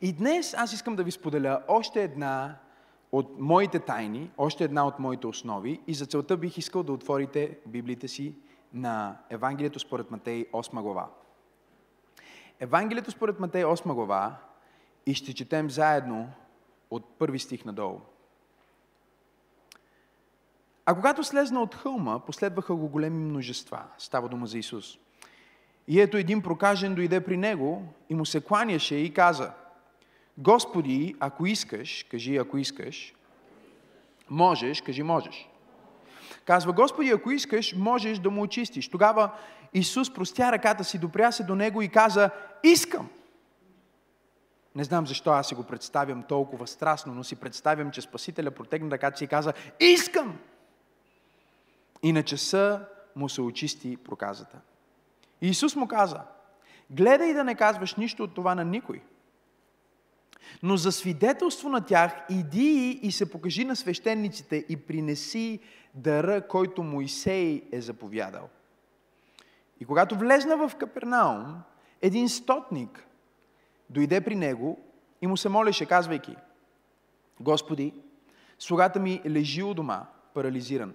И днес аз искам да ви споделя още една от моите тайни, още една от моите основи и за целта бих искал да отворите Библията си на Евангелието според Матей 8 глава. Евангелието според Матей 8 глава и ще четем заедно от първи стих надолу. А когато слезна от хълма, последваха го големи множества. Става дума за Исус. И ето един прокажен дойде при него и му се кланяше и каза, Господи, ако искаш, кажи ако искаш, можеш, кажи можеш. Казва, Господи, ако искаш, можеш да му очистиш. Тогава Исус простя ръката си, допря се до него и каза, искам. Не знам защо аз си го представям толкова страстно, но си представям, че Спасителя протегна ръката си и каза, искам. И на часа му се очисти проказата. И Исус му каза, гледай да не казваш нищо от това на никой. Но за свидетелство на тях, иди и се покажи на свещениците и принеси дъра, който Моисей е заповядал. И когато влезна в Капернаум, един стотник дойде при него и му се молеше, казвайки, Господи, слугата ми лежи у дома, парализиран.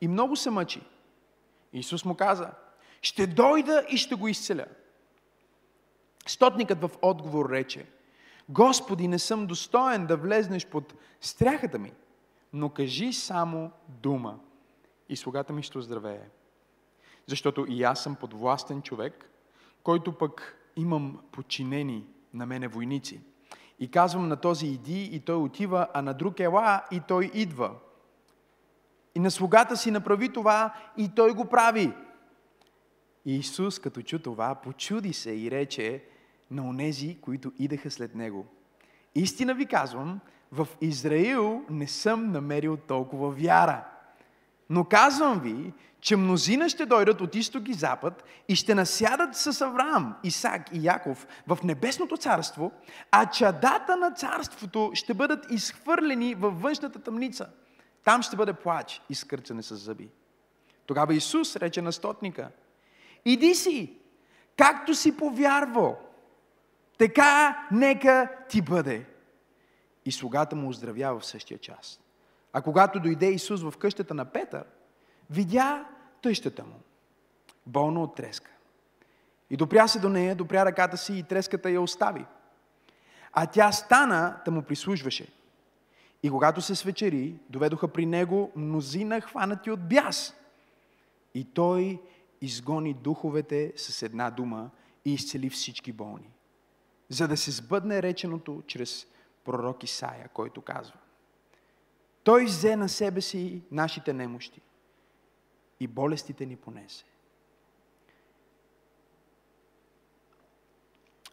И много се мъчи. Исус му каза, ще дойда и ще го изцеля. Стотникът в отговор рече, Господи, не съм достоен да влезнеш под стряхата ми, но кажи само дума и слугата ми ще оздравее. Защото и аз съм подвластен човек, който пък имам подчинени на мене войници. И казвам на този иди и той отива, а на друг ела и той идва. И на слугата си направи това и той го прави. И Исус, като чу това, почуди се и рече на онези, които идеха след него. Истина ви казвам, в Израил не съм намерил толкова вяра. Но казвам ви, че мнозина ще дойдат от изток и запад и ще насядат с Авраам, Исак и Яков в небесното царство, а чадата на царството ще бъдат изхвърлени във външната тъмница. Там ще бъде плач и скърчане с зъби. Тогава Исус рече на стотника, иди си, както си повярвал, така нека ти бъде. И слугата му оздравява в същия час. А когато дойде Исус в къщата на Петър, видя тъщата му, болно от треска. И допря се до нея, допря ръката си и треската я остави. А тя стана да му прислужваше. И когато се свечери, доведоха при него мнозина хванати от бяс. И той изгони духовете с една дума и изцели всички болни. За да се сбъдне реченото чрез пророк Исаия, който казва. Той взе на себе си нашите немощи и болестите ни понесе.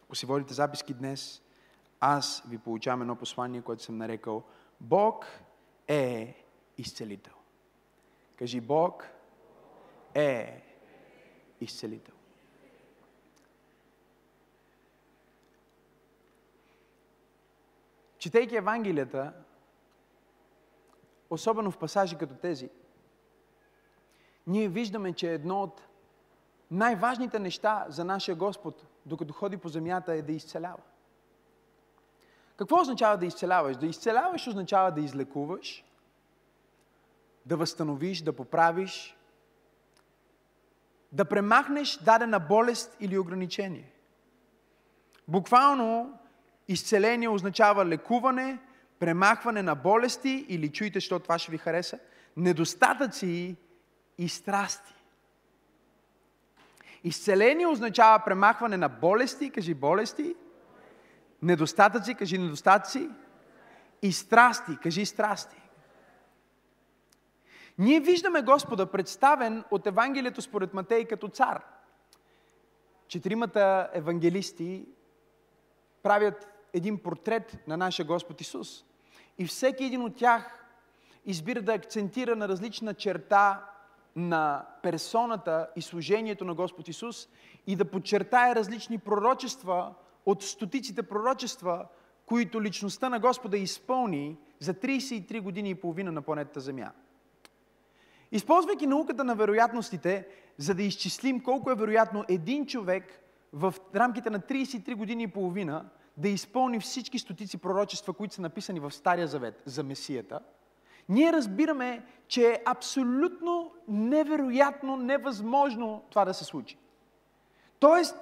Ако си водите записки днес, аз ви получавам едно послание, което съм нарекал Бог е изцелител. Кажи, Бог е изцелител. Четейки Евангелията, особено в пасажи като тези, ние виждаме, че едно от най-важните неща за нашия Господ, докато ходи по земята, е да изцелява. Какво означава да изцеляваш? Да изцеляваш означава да излекуваш, да възстановиш, да поправиш, да премахнеш дадена болест или ограничение. Буквално изцеление означава лекуване, премахване на болести или чуйте, защото това ще ви хареса, недостатъци и страсти. Изцеление означава премахване на болести, кажи болести, недостатъци, кажи недостатъци, и страсти, кажи страсти. Ние виждаме Господа представен от Евангелието според Матей като цар. Четиримата евангелисти правят един портрет на нашия Господ Исус. И всеки един от тях избира да акцентира на различна черта на персоната и служението на Господ Исус и да подчертае различни пророчества от стотиците пророчества, които личността на Господа изпълни за 33 години и половина на планетата Земя. Използвайки науката на вероятностите, за да изчислим колко е вероятно един човек в рамките на 33 години и половина да изпълни всички стотици пророчества, които са написани в Стария Завет за Месията, ние разбираме, че е абсолютно невероятно, невъзможно това да се случи. Тоест,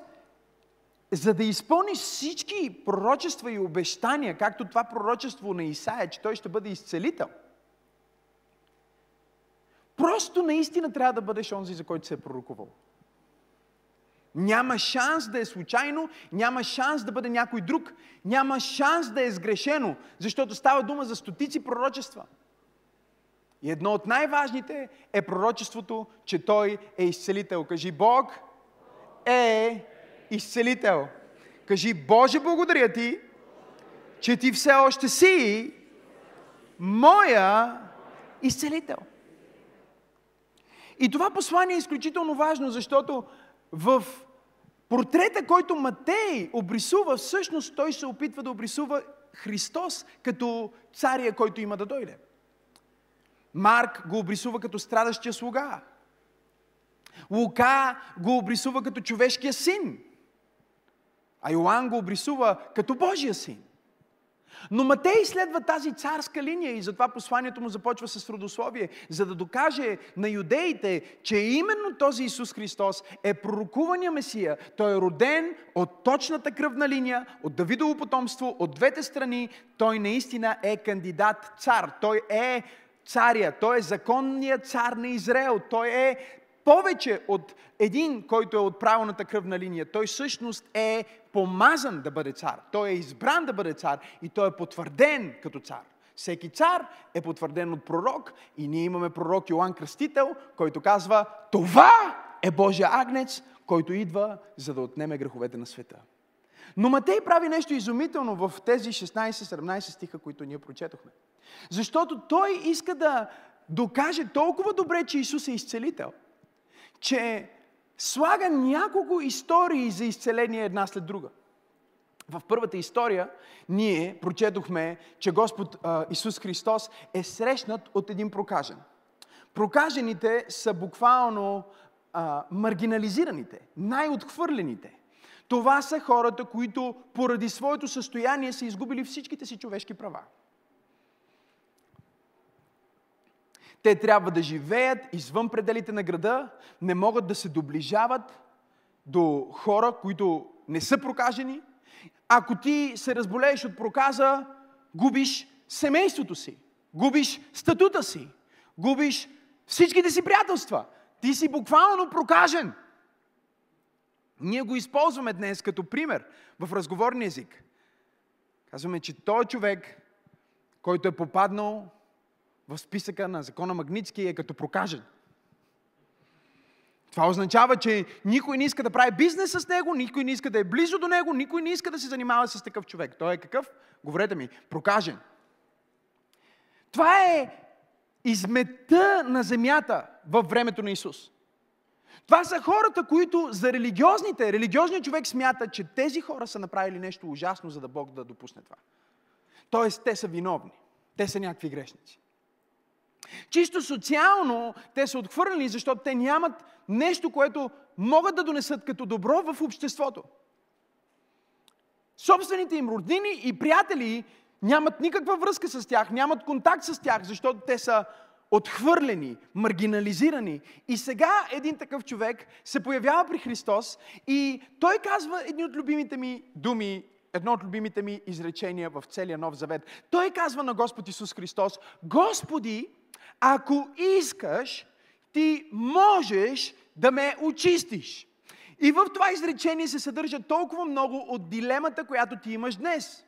за да изпълниш всички пророчества и обещания, както това пророчество на Исаия, че той ще бъде изцелител, просто наистина трябва да бъдеш онзи, за който се е пророкувал. Няма шанс да е случайно, няма шанс да бъде някой друг, няма шанс да е сгрешено, защото става дума за стотици пророчества. И едно от най-важните е пророчеството, че Той е изцелител. Кажи, Бог е изцелител. Кажи, Боже, благодаря ти, че ти все още си моя изцелител. И това послание е изключително важно, защото в портрета, който Матей обрисува, всъщност той се опитва да обрисува Христос като цария, който има да дойде. Марк го обрисува като страдащия слуга. Лука го обрисува като човешкия син. А Йоанн го обрисува като Божия син. Но Матей следва тази царска линия и затова посланието му започва с родословие, за да докаже на юдеите, че именно този Исус Христос е пророкувания Месия. Той е роден от точната кръвна линия, от Давидово потомство, от двете страни. Той наистина е кандидат цар. Той е царя. Той е законният цар на Израел. Той е повече от един, който е от правилната кръвна линия. Той всъщност е помазан да бъде цар. Той е избран да бъде цар и той е потвърден като цар. Всеки цар е потвърден от пророк и ние имаме пророк Йоанн Кръстител, който казва, това е Божия агнец, който идва, за да отнеме греховете на света. Но Матей прави нещо изумително в тези 16-17 стиха, които ние прочетохме. Защото той иска да докаже толкова добре, че Исус е изцелител, че слага няколко истории за изцеление една след друга. В първата история ние прочетохме, че Господ а, Исус Христос е срещнат от един прокажен. Прокажените са буквално а, маргинализираните, най-отхвърлените. Това са хората, които поради своето състояние са изгубили всичките си човешки права. Те трябва да живеят извън пределите на града, не могат да се доближават до хора, които не са прокажени. Ако ти се разболееш от проказа, губиш семейството си, губиш статута си, губиш всичките си приятелства. Ти си буквално прокажен. Ние го използваме днес като пример в разговорния език. Казваме, че той човек, който е попаднал в списъка на закона Магницки е като прокажен. Това означава, че никой не иска да прави бизнес с него, никой не иска да е близо до него, никой не иска да се занимава с такъв човек. Той е какъв? Говорете ми, прокажен. Това е измета на земята във времето на Исус. Това са хората, които за религиозните, религиозният човек смята, че тези хора са направили нещо ужасно, за да Бог да допусне това. Тоест, те са виновни. Те са някакви грешници. Чисто социално те са отхвърлени, защото те нямат нещо, което могат да донесат като добро в обществото. Собствените им роднини и приятели нямат никаква връзка с тях, нямат контакт с тях, защото те са отхвърлени, маргинализирани. И сега един такъв човек се появява при Христос и той казва едни от любимите ми думи, едно от любимите ми изречения в целия Нов Завет. Той казва на Господ Исус Христос, Господи, ако искаш, ти можеш да ме очистиш. И в това изречение се съдържа толкова много от дилемата, която ти имаш днес.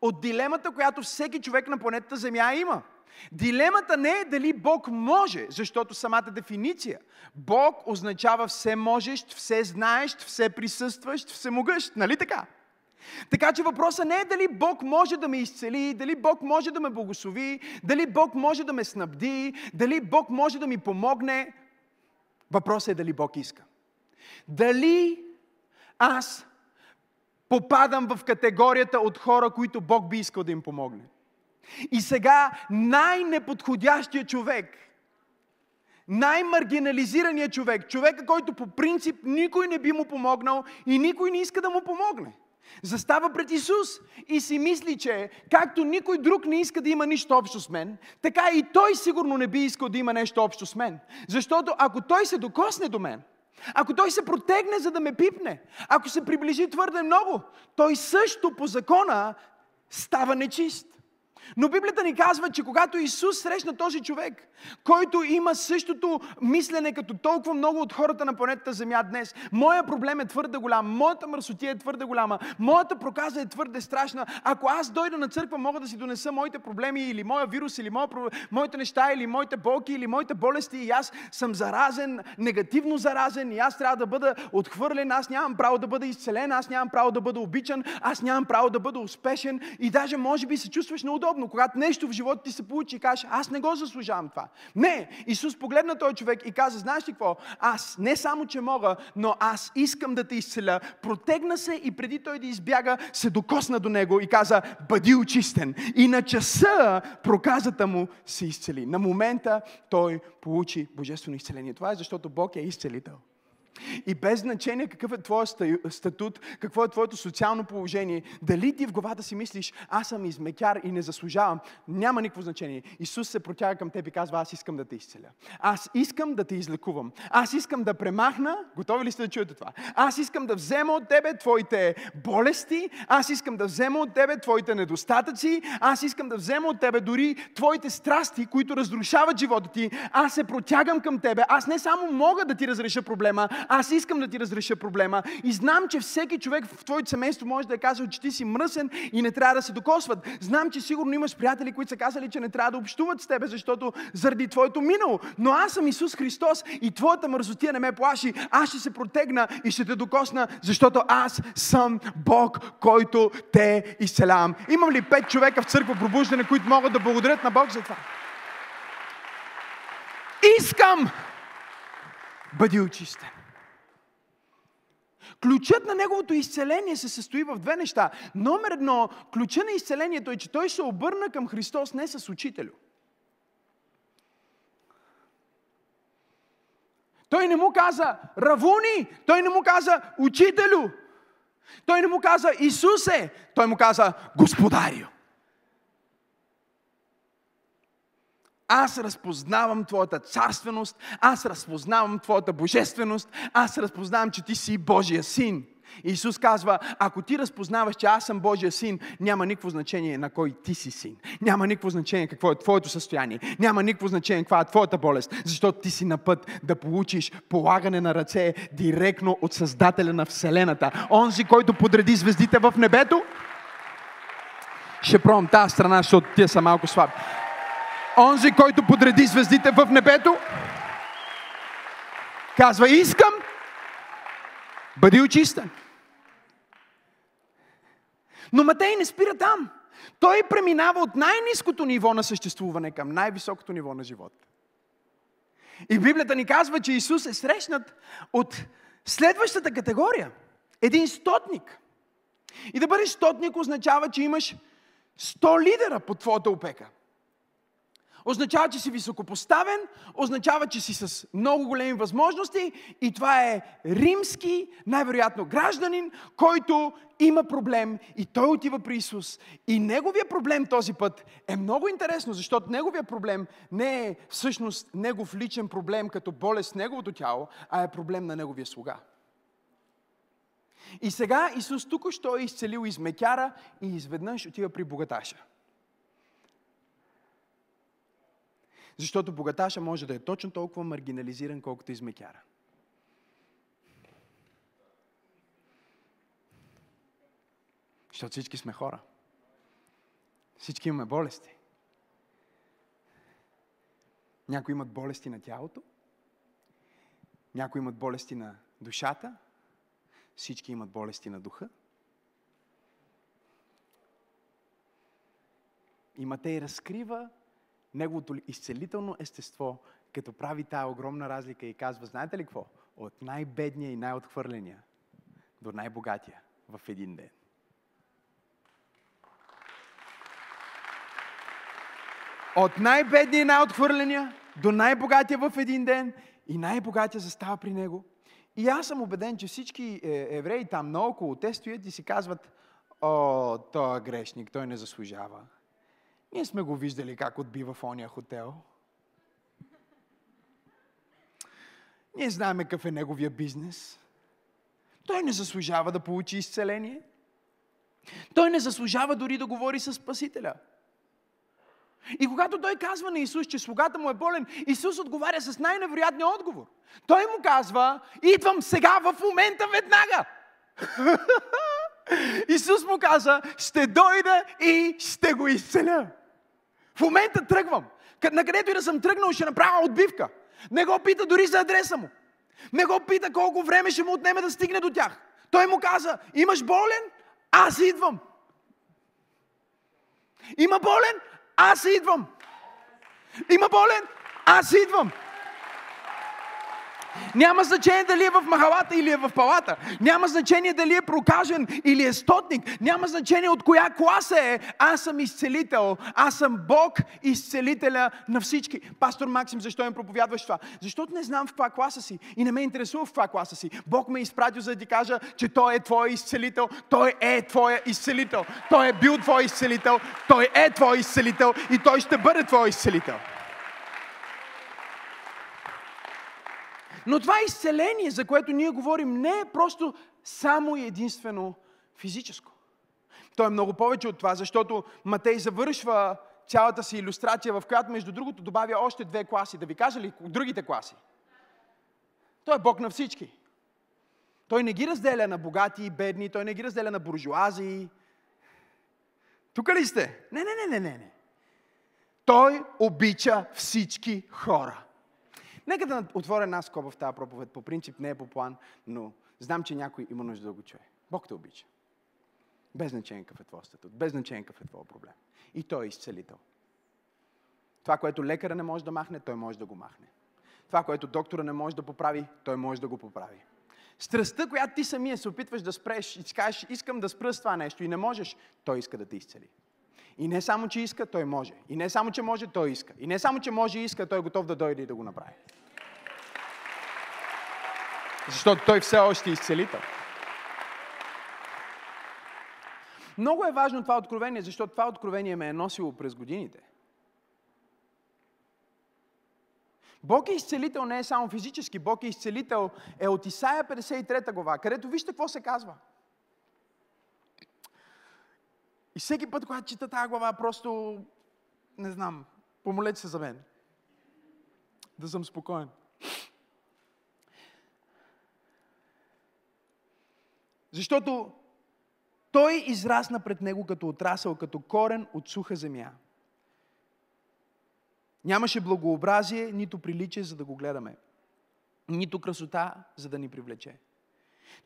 От дилемата, която всеки човек на планетата Земя има. Дилемата не е дали Бог може, защото самата дефиниция Бог означава все можещ, все знаещ, все присъстващ, всемогъщ. Нали така? Така че въпросът не е дали Бог може да ме изцели, дали Бог може да ме благослови, дали Бог може да ме снабди, дали Бог може да ми помогне. Въпросът е дали Бог иска. Дали аз попадам в категорията от хора, които Бог би искал да им помогне. И сега най-неподходящия човек, най-маргинализираният човек, човека, който по принцип никой не би му помогнал и никой не иска да му помогне. Застава пред Исус и си мисли, че както никой друг не иска да има нищо общо с мен, така и той сигурно не би искал да има нещо общо с мен. Защото ако той се докосне до мен, ако той се протегне, за да ме пипне, ако се приближи твърде много, той също по закона става нечист. Но Библията ни казва, че когато Исус срещна този човек, който има същото мислене като толкова много от хората на планетата Земя днес, моя проблем е твърде голям, моята мърсотия е твърде голяма, моята проказа е твърде страшна. Ако аз дойда на църква, мога да си донеса моите проблеми или моя вирус, или моя, моите неща, или моите болки, или моите болести и аз съм заразен, негативно заразен и аз трябва да бъда отхвърлен, аз нямам право да бъда изцелен, аз нямам право да бъда обичан, аз нямам право да бъда успешен и даже може би се чувстваш неудобно удобно, когато нещо в живота ти се получи и кажеш, аз не го заслужавам това. Не, Исус погледна този човек и каза, знаеш ли какво? Аз не само, че мога, но аз искам да те изцеля. Протегна се и преди той да избяга, се докосна до него и каза, бъди очистен. И на часа проказата му се изцели. На момента той получи божествено изцеление. Това е защото Бог е изцелител. И без значение какъв е твоят статут, какво е твоето социално положение, дали ти в главата си мислиш, аз съм измекяр и не заслужавам, няма никакво значение. Исус се протяга към теб и казва, аз искам да те изцеля. Аз искам да те излекувам. Аз искам да премахна, готови ли сте да чуете това? Аз искам да взема от тебе твоите болести, аз искам да взема от тебе твоите недостатъци, аз искам да взема от тебе дори твоите страсти, които разрушават живота ти. Аз се протягам към тебе. Аз не само мога да ти разреша проблема, аз искам да ти разреша проблема и знам, че всеки човек в твоето семейство може да е казал, че ти си мръсен и не трябва да се докосват. Знам, че сигурно имаш приятели, които са казали, че не трябва да общуват с тебе, защото заради твоето минало. Но аз съм Исус Христос и твоята мързотия не ме плаши. Аз ще се протегна и ще те докосна, защото аз съм Бог, който те изцелявам. Имам ли пет човека в църква пробуждане, които могат да благодарят на Бог за това? Искам! Бъди очистен. Ключът на неговото изцеление се състои в две неща. Номер едно, ключа на изцелението е, че той се обърна към Христос не с учителю. Той не му каза Равуни, той не му каза Учителю, той не му каза Исусе, той му каза Господарю. Аз разпознавам Твоята царственост, аз разпознавам Твоята божественост, аз разпознавам, че Ти си Божия син. Исус казва, ако ти разпознаваш, че аз съм Божия син, няма никакво значение на кой ти си син. Няма никакво значение какво е твоето състояние. Няма никакво значение каква е твоята болест, защото ти си на път да получиш полагане на ръце директно от Създателя на Вселената. Онзи, който подреди звездите в небето. Ще пробвам тази страна, защото тия са малко слаби. Онзи, който подреди звездите в небето, казва, искам, бъди очистен. Но Матей не спира там. Той преминава от най-низкото ниво на съществуване към най-високото ниво на живот. И Библията ни казва, че Исус е срещнат от следващата категория. Един стотник. И да бъдеш стотник означава, че имаш 100 лидера под твоята опека означава, че си високопоставен, означава, че си с много големи възможности и това е римски, най-вероятно гражданин, който има проблем и той отива при Исус. И неговия проблем този път е много интересно, защото неговия проблем не е всъщност негов личен проблем като болест в неговото тяло, а е проблем на неговия слуга. И сега Исус тук що е изцелил измекяра и изведнъж отива при богаташа. Защото богаташа може да е точно толкова маргинализиран, колкото измекяра. Защото всички сме хора. Всички имаме болести. Някои имат болести на тялото, някои имат болести на душата, всички имат болести на духа. И разкрива неговото изцелително естество, като прави тая огромна разлика и казва, знаете ли какво? От най-бедния и най-отхвърления до най-богатия в един ден. От най-бедния и най-отхвърления до най-богатия в един ден и най-богатия застава при него И аз съм убеден, че всички е, евреи там наоколо, те стоят и си казват, о, той е грешник, той не заслужава. Ние сме го виждали как отбива в ония хотел. Ние знаем какъв е неговия бизнес. Той не заслужава да получи изцеление. Той не заслужава дори да говори с Спасителя. И когато той казва на Исус, че слугата му е болен, Исус отговаря с най-невероятния отговор. Той му казва, идвам сега, в момента, веднага. Исус му каза, ще дойда и ще го изцеля. В момента тръгвам. На където и да съм тръгнал, ще направя отбивка. Не го пита дори за адреса му. Не го пита колко време ще му отнеме да стигне до тях. Той му каза, имаш болен? Аз идвам. Има болен? Аз идвам. Има болен? Аз идвам. Няма значение дали е в махалата или е в палата. Няма значение дали е прокажен или е стотник. Няма значение от коя класа е. Аз съм изцелител. Аз съм Бог, изцелителя на всички. Пастор Максим, защо им проповядваш това? Защото не знам в каква класа си и не ме интересува в каква класа си. Бог ме е изпратил за да ти кажа, че Той е твой изцелител. Той е твоя изцелител. Той е бил твой изцелител. Той е твой изцелител и Той ще бъде твой изцелител. Но това изцеление, за което ние говорим, не е просто само и единствено физическо. То е много повече от това, защото Матей завършва цялата си иллюстрация, в която, между другото, добавя още две класи. Да ви кажа ли другите класи? Той е Бог на всички. Той не ги разделя на богати и бедни, той не ги разделя на буржуази. Тук ли сте? Не, не, не, не, не. Той обича всички хора. Нека да отворя една скоба в тази проповед. По принцип не е по план, но знам, че някой има нужда да го чуе. Бог те обича. Без значение какъв е твой статут, без значение какъв е твой проблем. И той е изцелител. Това, което лекара не може да махне, той може да го махне. Това, което доктора не може да поправи, той може да го поправи. Страстта, която ти самия се опитваш да спреш и кажеш, искам да спра с това нещо и не можеш, той иска да те изцели. И не само, че иска, той може. И не само, че може, той иска. И не само, че може и иска, той е готов да дойде и да го направи. Защото той все още е изцелител. Много е важно това откровение, защото това откровение ме е носило през годините. Бог е изцелител не е само физически, Бог е изцелител е от Исаия 53 глава, където вижте какво се казва. И всеки път, когато чета тази глава, просто, не знам, помолете се за мен. Да съм спокоен. Защото той израсна пред него като отрасъл, като корен от суха земя. Нямаше благообразие, нито приличие, за да го гледаме. Нито красота, за да ни привлече.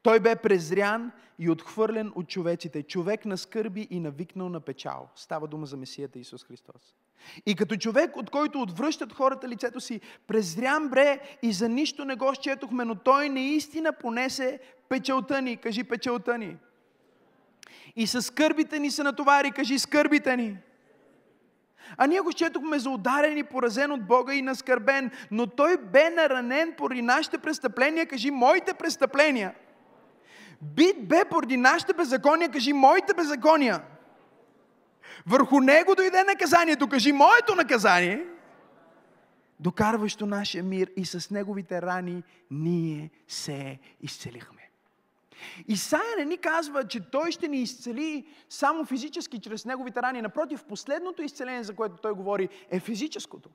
Той бе презрян и отхвърлен от човеците, човек на скърби и навикнал на печал. Става дума за Месията Исус Христос. И като човек, от който отвръщат хората лицето си, презрян бре и за нищо не го счетохме, но той наистина понесе печелта ни. Кажи печелта ни. И с скърбите ни се натовари. Кажи скърбите ни. А ние го счетохме за ударен и поразен от Бога и наскърбен, но той бе наранен поради нашите престъпления. Кажи моите престъпления. Бит бе поради нашите беззакония, кажи моите беззакония. Върху него дойде наказанието, кажи моето наказание, докарващо нашия мир и с неговите рани ние се изцелихме. Исаия не ни казва, че той ще ни изцели само физически чрез неговите рани. Напротив, последното изцеление, за което той говори, е физическото.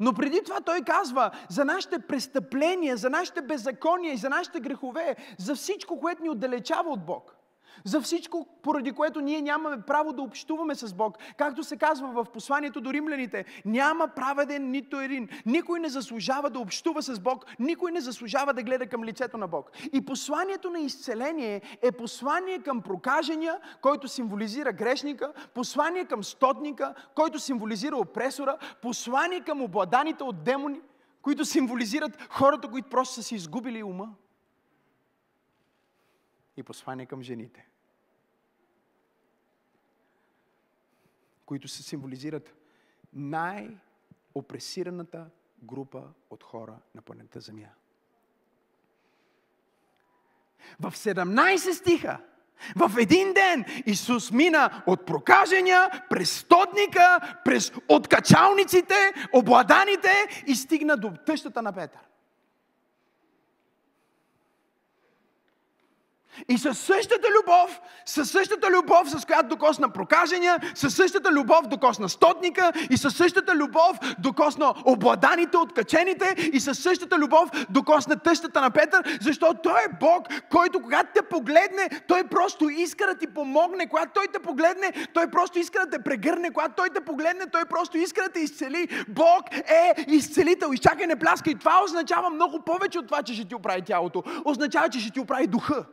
Но преди това той казва за нашите престъпления, за нашите беззакония и за нашите грехове, за всичко, което ни отдалечава от Бог. За всичко, поради което ние нямаме право да общуваме с Бог. Както се казва в посланието до римляните, няма праведен нито един. Никой не заслужава да общува с Бог, никой не заслужава да гледа към лицето на Бог. И посланието на изцеление е послание към прокажения, който символизира грешника, послание към стотника, който символизира опресора, послание към обладаните от демони, които символизират хората, които просто са си изгубили ума и послание към жените, които се символизират най-опресираната група от хора на планета Земя. В 17 стиха в един ден Исус мина от прокажения, през стотника, през откачалниците, обладаните и стигна до тъщата на Петър. И със същата любов, със същата любов, с която докосна прокажения, със същата любов докосна стотника и със същата любов докосна обладаните, откачените и със същата любов докосна тъщата на Петър, защото Той е Бог, който когато те погледне, Той просто иска да ти помогне. Когато Той те погледне, Той просто иска да те прегърне. Когато Той те погледне, Той просто иска да те изцели. Бог е изцелител. Изчакай, не пляскай. Това означава много повече от това, че ще ти оправи тялото. Означава, че ще ти оправи духа.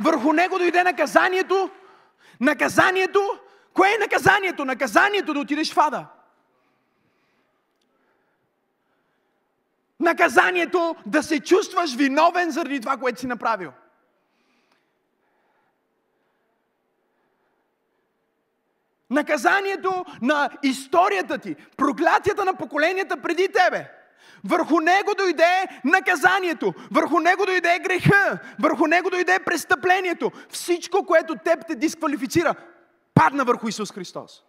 Върху него дойде наказанието. Наказанието. Кое е наказанието? Наказанието да отидеш в ада. Наказанието да се чувстваш виновен заради това, което си направил. Наказанието на историята ти, проклятията на поколенията преди тебе. Върху него дойде наказанието, върху него дойде греха, върху него дойде престъплението. Всичко, което теб те дисквалифицира, падна върху Исус Христос.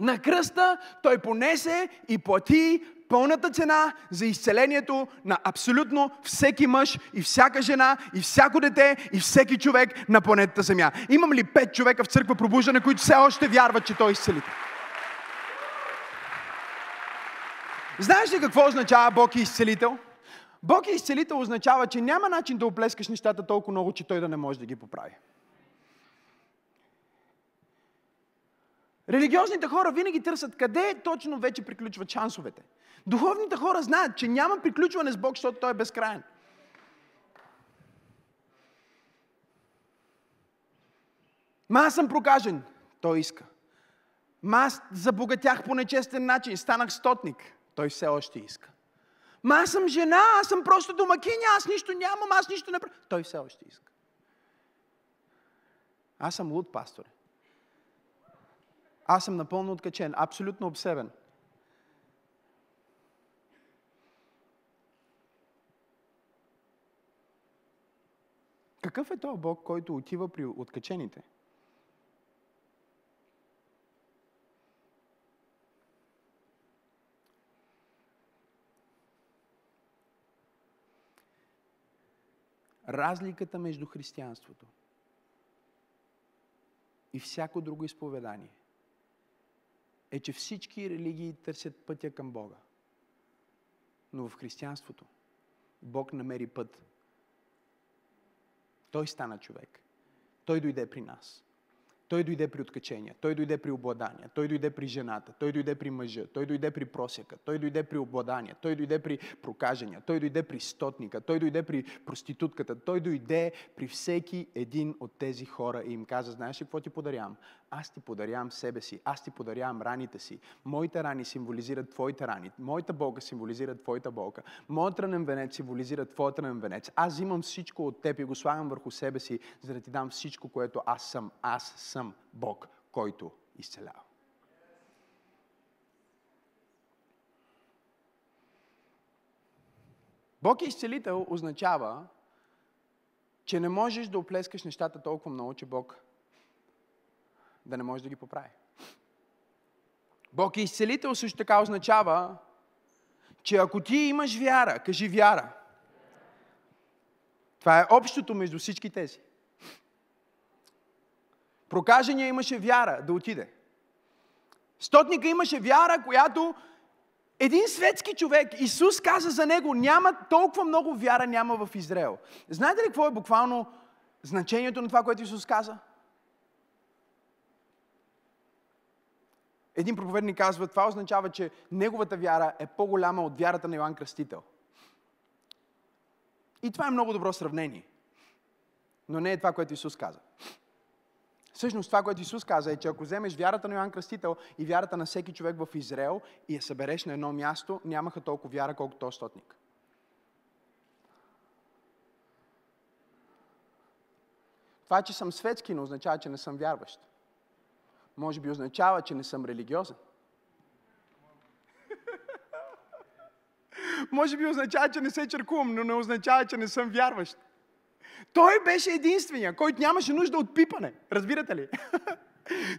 На кръста той понесе и плати пълната цена за изцелението на абсолютно всеки мъж и всяка жена и всяко дете и всеки човек на планетата Земя. Имам ли пет човека в църква пробуждане, които все още вярват, че той е изцелител? Знаеш ли какво означава Бог е изцелител? Бог е изцелител означава, че няма начин да оплескаш нещата толкова много, че Той да не може да ги поправи. Религиозните хора винаги търсят къде точно вече приключват шансовете. Духовните хора знаят, че няма приключване с Бог, защото Той е безкрайен. Ма аз съм прокажен. Той иска. Ма аз забогатях по нечестен начин. Станах стотник. Той все още иска. Ма аз съм жена, аз съм просто домакиня, аз нищо нямам, аз нищо не... Той все още иска. Аз съм луд, пасторе. Аз съм напълно откачен, абсолютно обсебен. Какъв е този Бог, който отива при откачените? Разликата между християнството и всяко друго изповедание е, че всички религии търсят пътя към Бога. Но в християнството Бог намери път. Той стана човек. Той дойде при нас. Той дойде при откачения, той дойде при обладания, той дойде при жената, той дойде при мъжа, той дойде при просека, той дойде при обладания, той дойде при прокажения, той дойде при стотника, той дойде при проститутката, той дойде при всеки един от тези хора и им каза, знаеш ли какво ти подарявам? Аз ти подарявам себе си, аз ти подарявам раните си. Моите рани символизират твоите рани, моята болка символизира твоята болка, моят ранен венец символизира твоят ранен венец. Аз взимам всичко от теб и го слагам върху себе си, за да ти дам всичко, което аз съм. Аз съм съм Бог, който изцелява. Бог е изцелител означава, че не можеш да оплескаш нещата толкова много, че Бог да не може да ги поправи. Бог е изцелител също така означава, че ако ти имаш вяра, кажи вяра. Това е общото между всички тези. Прокажения имаше вяра да отиде. Стотника имаше вяра, която един светски човек, Исус каза за него, няма толкова много вяра няма в Израел. Знаете ли какво е буквално значението на това, което Исус каза? Един проповедник казва, това означава, че неговата вяра е по-голяма от вярата на Йоанн Кръстител. И това е много добро сравнение. Но не е това, което Исус каза. Всъщност това, което Исус каза е, че ако вземеш вярата на Йоанн Кръстител и вярата на всеки човек в Израел и я събереш на едно място, нямаха толкова вяра, колкото този стотник. Това, че съм светски, не означава, че не съм вярващ. Може би означава, че не съм религиозен. Може би означава, че не се черкувам, но не означава, че не съм вярващ. Той беше единствения, който нямаше нужда от пипане. Разбирате ли?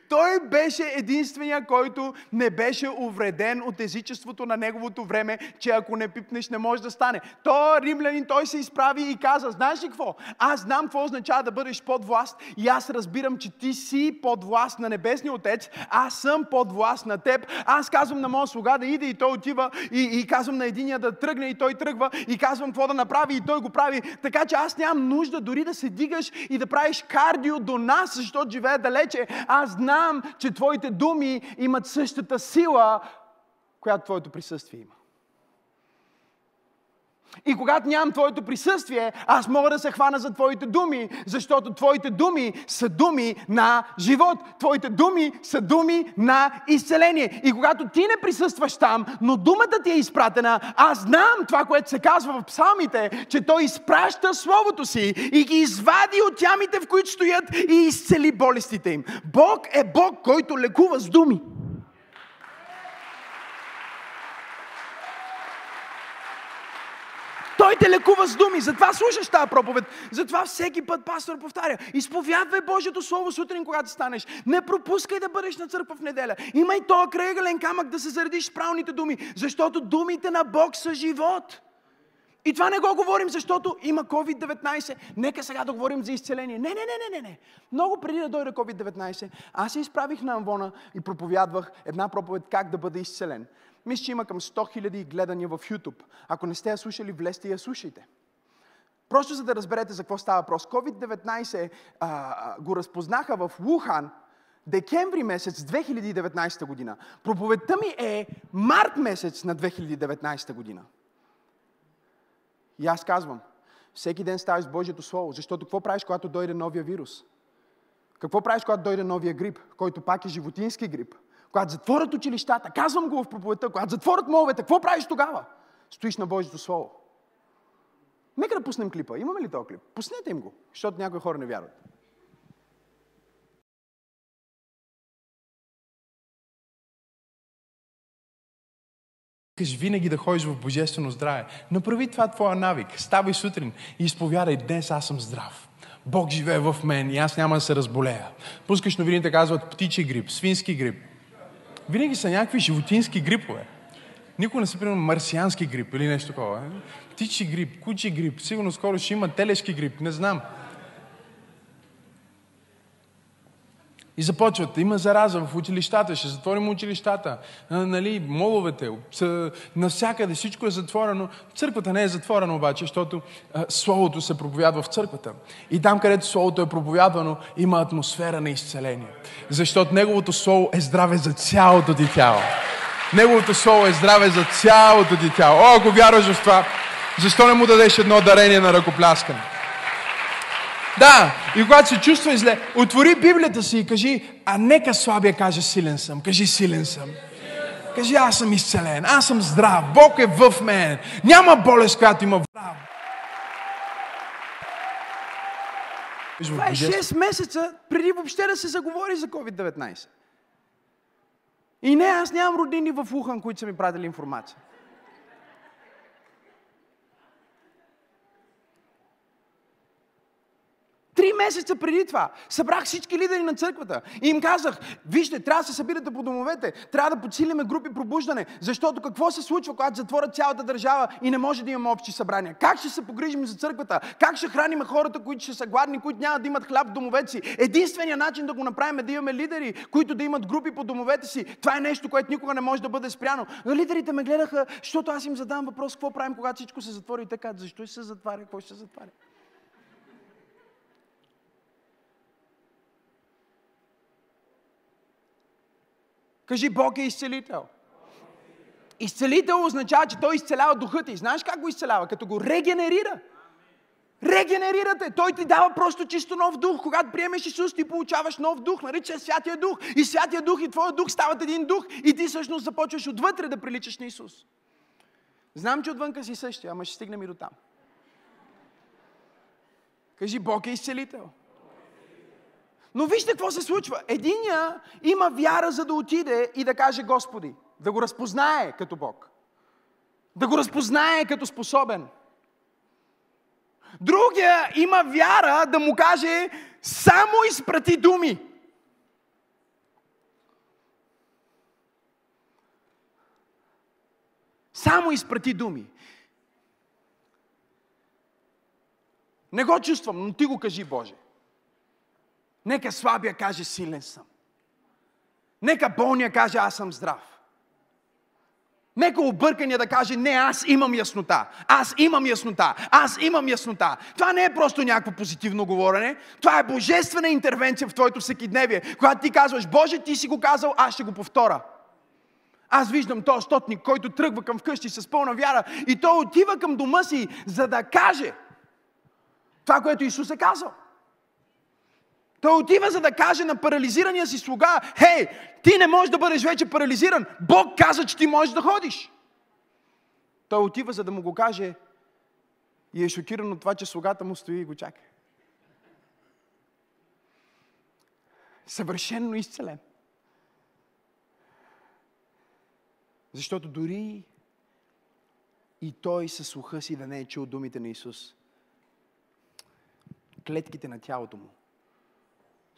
Той беше единствения, който не беше увреден от езичеството на неговото време, че ако не пипнеш, не може да стане. Той, римлянин, той се изправи и каза, знаеш ли какво? Аз знам какво означава да бъдеш под власт и аз разбирам, че ти си под власт на Небесния Отец, аз съм под власт на теб. Аз казвам на моя слуга да иде и той отива и, и казвам на единия да тръгне и той тръгва и казвам какво да направи и той го прави. Така че аз нямам нужда дори да се дигаш и да правиш кардио до нас, защото живее далече. Аз знам, че Твоите думи имат същата сила, която Твоето присъствие има. И когато нямам Твоето присъствие, аз мога да се хвана за Твоите думи, защото Твоите думи са думи на живот. Твоите думи са думи на изцеление. И когато Ти не присъстваш там, но думата Ти е изпратена, аз знам това, което се казва в псалмите, че Той изпраща Словото Си и ги извади от ямите, в които стоят и изцели болестите им. Бог е Бог, който лекува с думи. Той те лекува с думи. Затова слушаш тази проповед. Затова всеки път пастор повтаря. Изповядвай Божието Слово сутрин, когато станеш. Не пропускай да бъдеш на църква в неделя. Имай този крайгален камък да се заредиш с правилните думи. Защото думите на Бог са живот. И това не го говорим, защото има COVID-19. Нека сега да говорим за изцеление. Не, не, не, не, не. Много преди да дойде COVID-19, аз се изправих на Амвона и проповядвах една проповед как да бъде изцелен. Мисля, че има към 100 000 гледания в YouTube. Ако не сте я слушали, влезте и я слушайте. Просто за да разберете за какво става въпрос. COVID-19 а, го разпознаха в Вухан декември месец 2019 година. Проповедта ми е март месец на 2019 година. И аз казвам, всеки ден ставаш Божието Слово, защото какво правиш, когато дойде новия вирус? Какво правиш, когато дойде новия грип, който пак е животински грип? Когато затворят училищата, казвам го в проповедта, когато затворят моловете, какво правиш тогава? Стоиш на Божието Слово. Нека да пуснем клипа. Имаме ли този клип? Пуснете им го, защото някои хора не вярват. Искаш винаги да ходиш в божествено здраве. Направи това твоя навик. Ставай сутрин и изповядай, днес аз съм здрав. Бог живее в мен и аз няма да се разболея. Пускаш новините, казват птичи грип, свински грип. Винаги са някакви животински грипове. Никой не се приема марсиански грип или нещо такова. Птичи грип, кучи грип, сигурно скоро ще има телешки грип, не знам. И започват, има зараза в училищата, ще затворим училищата, нали, моловете, навсякъде всичко е затворено. Църквата не е затворена обаче, защото а, Словото се проповядва в църквата. И там, където Словото е проповядвано, има атмосфера на изцеление. Защото Неговото Слово е здраве за цялото ти тяло. Неговото Слово е здраве за цялото ти тяло. О, ако вярваш в това, защо не му дадеш едно дарение на ръкопляскане? Да, и когато се чувства зле, отвори Библията си и кажи, а нека слабия каже силен съм. Кажи силен съм. Кажи, аз съм изцелен, аз съм здрав, Бог е в мен. Няма болест, която има в Това е 6 месеца преди въобще да се заговори за COVID-19. И не, аз нямам роднини в Ухан, които са ми пратили информация. Три месеца преди това събрах всички лидери на църквата и им казах, вижте, трябва да се събирате по домовете, трябва да подсилиме групи пробуждане, защото какво се случва, когато затворят цялата държава и не може да имаме общи събрания? Как ще се погрижим за църквата? Как ще храним хората, които ще са гладни, които няма да имат хляб в домовете си? Единственият начин да го направим е да имаме лидери, които да имат групи по домовете си. Това е нещо, което никога не може да бъде спряно. Но лидерите ме гледаха, защото аз им задавам въпрос, какво правим, когато всичко се затвори и така, защо се затваря, какво ще се затваря? Кажи, Бог е изцелител. Изцелител означава, че Той изцелява духа ти. Знаеш как го изцелява? Като го регенерира. Регенерирате. Той ти дава просто чисто нов дух. Когато приемеш Исус, ти получаваш нов дух. Нарича Святия Дух. И Святия Дух и Твоя дух стават един дух. И ти всъщност започваш отвътре да приличаш на Исус. Знам, че отвънка си същия, ама ще стигнем и до там. Кажи, Бог е изцелител. Но вижте какво се случва. Единия има вяра за да отиде и да каже Господи, да го разпознае като Бог. да го разпознае като способен. Другия има вяра да му каже само изпрати думи. Само изпрати думи. Не го чувствам, но ти го кажи, Боже. Нека слабия каже, силен съм. Нека болния каже, аз съм здрав. Нека объркания да каже, не, аз имам яснота. Аз имам яснота. Аз имам яснота. Това не е просто някакво позитивно говорене. Това е божествена интервенция в твоето всекидневие. Когато ти казваш, Боже, ти си го казал, аз ще го повторя. Аз виждам този стотник, който тръгва към вкъщи с пълна вяра и той отива към дома си, за да каже това, което Исус е казал. Той отива за да каже на парализирания си слуга, хей, ти не можеш да бъдеш вече парализиран. Бог каза, че ти можеш да ходиш. Той отива за да му го каже и е шокиран от това, че слугата му стои и го чака. Съвършенно изцелен. Защото дори и той със слуха си да не е чул думите на Исус, клетките на тялото му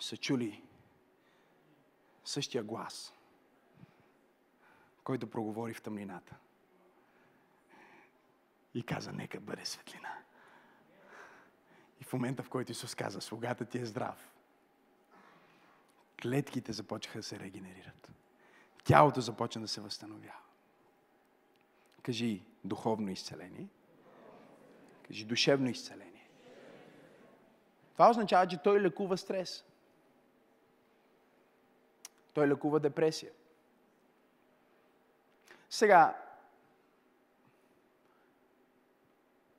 са чули същия глас, който проговори в тъмнината. И каза, нека бъде светлина. И в момента, в който Исус каза, слугата ти е здрав, клетките започнаха да се регенерират. Тялото започна да се възстановява. Кажи духовно изцеление. Кажи душевно изцеление. Това означава, че той лекува стрес. Той лекува депресия. Сега,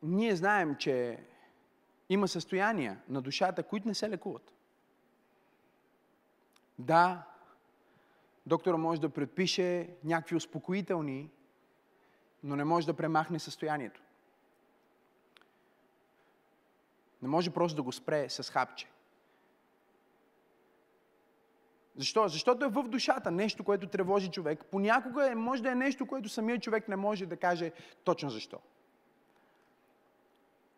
ние знаем, че има състояния на душата, които не се лекуват. Да, доктора може да предпише някакви успокоителни, но не може да премахне състоянието. Не може просто да го спре с хапче. Защо? Защото е в душата нещо, което тревожи човек. Понякога е, може да е нещо, което самият човек не може да каже точно защо.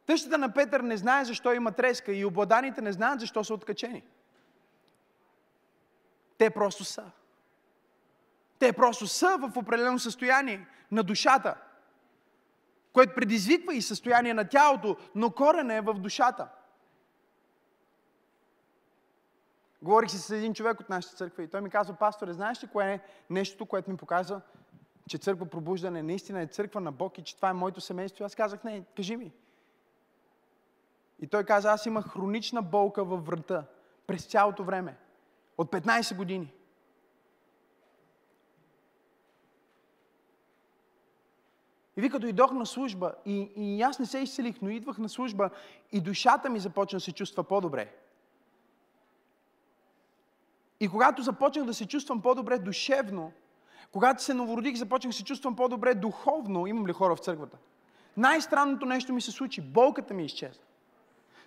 Тъщата на Петър не знае защо има треска и обладаните не знаят защо са откачени. Те просто са. Те просто са в определено състояние на душата, което предизвиква и състояние на тялото, но корена е в душата. Говорих си с един човек от нашата църква и той ми казва, пасторе, знаеш ли кое е нещото, което ми показва, че църква пробуждане наистина е църква на Бог и че това е моето семейство? Аз казах, не, кажи ми. И той каза, аз имах хронична болка във врата през цялото време. От 15 години. И вика, дойдох на служба и, и аз не се изцелих, но идвах на служба и душата ми започна да се чувства по-добре. И когато започнах да се чувствам по-добре душевно, когато се новородих, започнах да се чувствам по-добре духовно, имам ли хора в църквата? Най-странното нещо ми се случи. Болката ми изчезна.